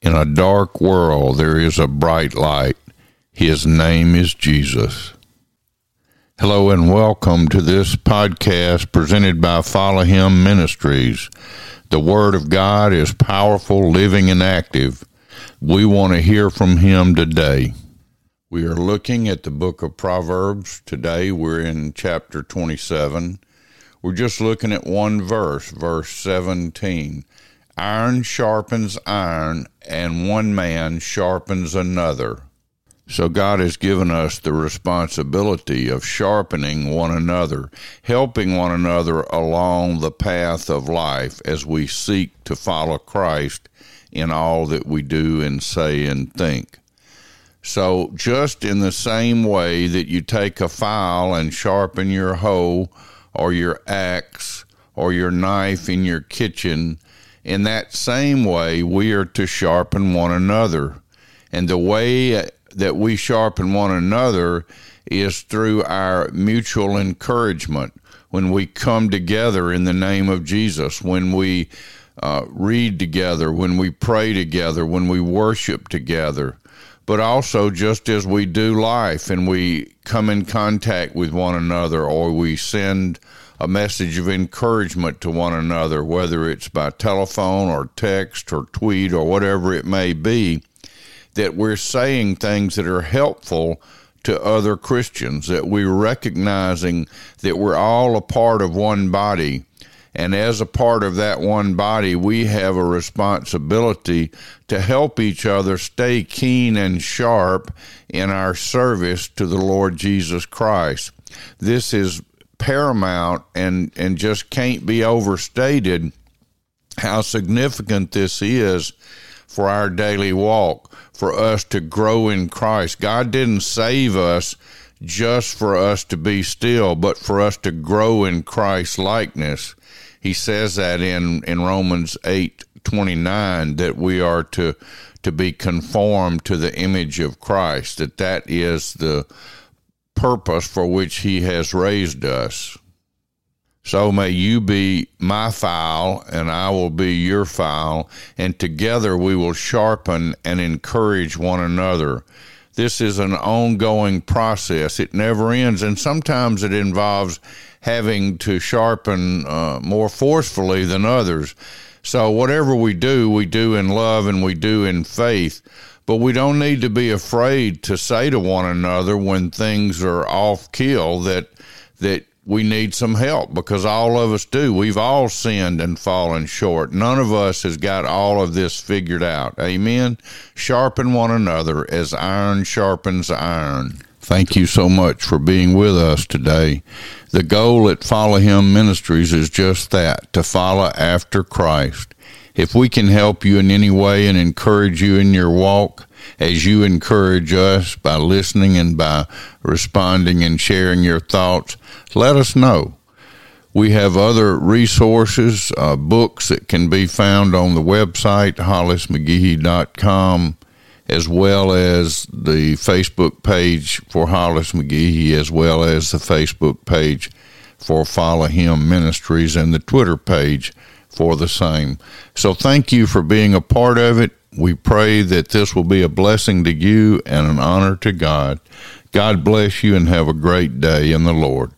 In a dark world, there is a bright light. His name is Jesus. Hello and welcome to this podcast presented by Follow Him Ministries. The Word of God is powerful, living, and active. We want to hear from Him today. We are looking at the book of Proverbs. Today we're in chapter 27. We're just looking at one verse, verse 17. Iron sharpens iron, and one man sharpens another. So God has given us the responsibility of sharpening one another, helping one another along the path of life as we seek to follow Christ in all that we do and say and think. So, just in the same way that you take a file and sharpen your hoe or your axe or your knife in your kitchen, in that same way, we are to sharpen one another. And the way that we sharpen one another is through our mutual encouragement. When we come together in the name of Jesus, when we uh, read together, when we pray together, when we worship together, but also just as we do life and we come in contact with one another or we send a message of encouragement to one another, whether it's by telephone or text or tweet or whatever it may be, that we're saying things that are helpful to other Christians, that we're recognizing that we're all a part of one body. And as a part of that one body, we have a responsibility to help each other stay keen and sharp in our service to the Lord Jesus Christ. This is paramount and, and just can't be overstated how significant this is for our daily walk, for us to grow in Christ. God didn't save us just for us to be still, but for us to grow in Christ's likeness. He says that in, in Romans 8 29 that we are to to be conformed to the image of Christ, that that is the purpose for which he has raised us. So may you be my file, and I will be your file, and together we will sharpen and encourage one another. This is an ongoing process, it never ends, and sometimes it involves having to sharpen uh, more forcefully than others. So, whatever we do, we do in love and we do in faith. But we don't need to be afraid to say to one another when things are off kill that that we need some help because all of us do. We've all sinned and fallen short. None of us has got all of this figured out. Amen. Sharpen one another as iron sharpens iron. Thank you so much for being with us today. The goal at Follow Him Ministries is just that to follow after Christ. If we can help you in any way and encourage you in your walk, as you encourage us by listening and by responding and sharing your thoughts, let us know. We have other resources, uh, books that can be found on the website, hollismcgehee.com, as well as the Facebook page for Hollis McGehee, as well as the Facebook page for Follow Him Ministries and the Twitter page for the same. So thank you for being a part of it. We pray that this will be a blessing to you and an honor to God. God bless you and have a great day in the Lord.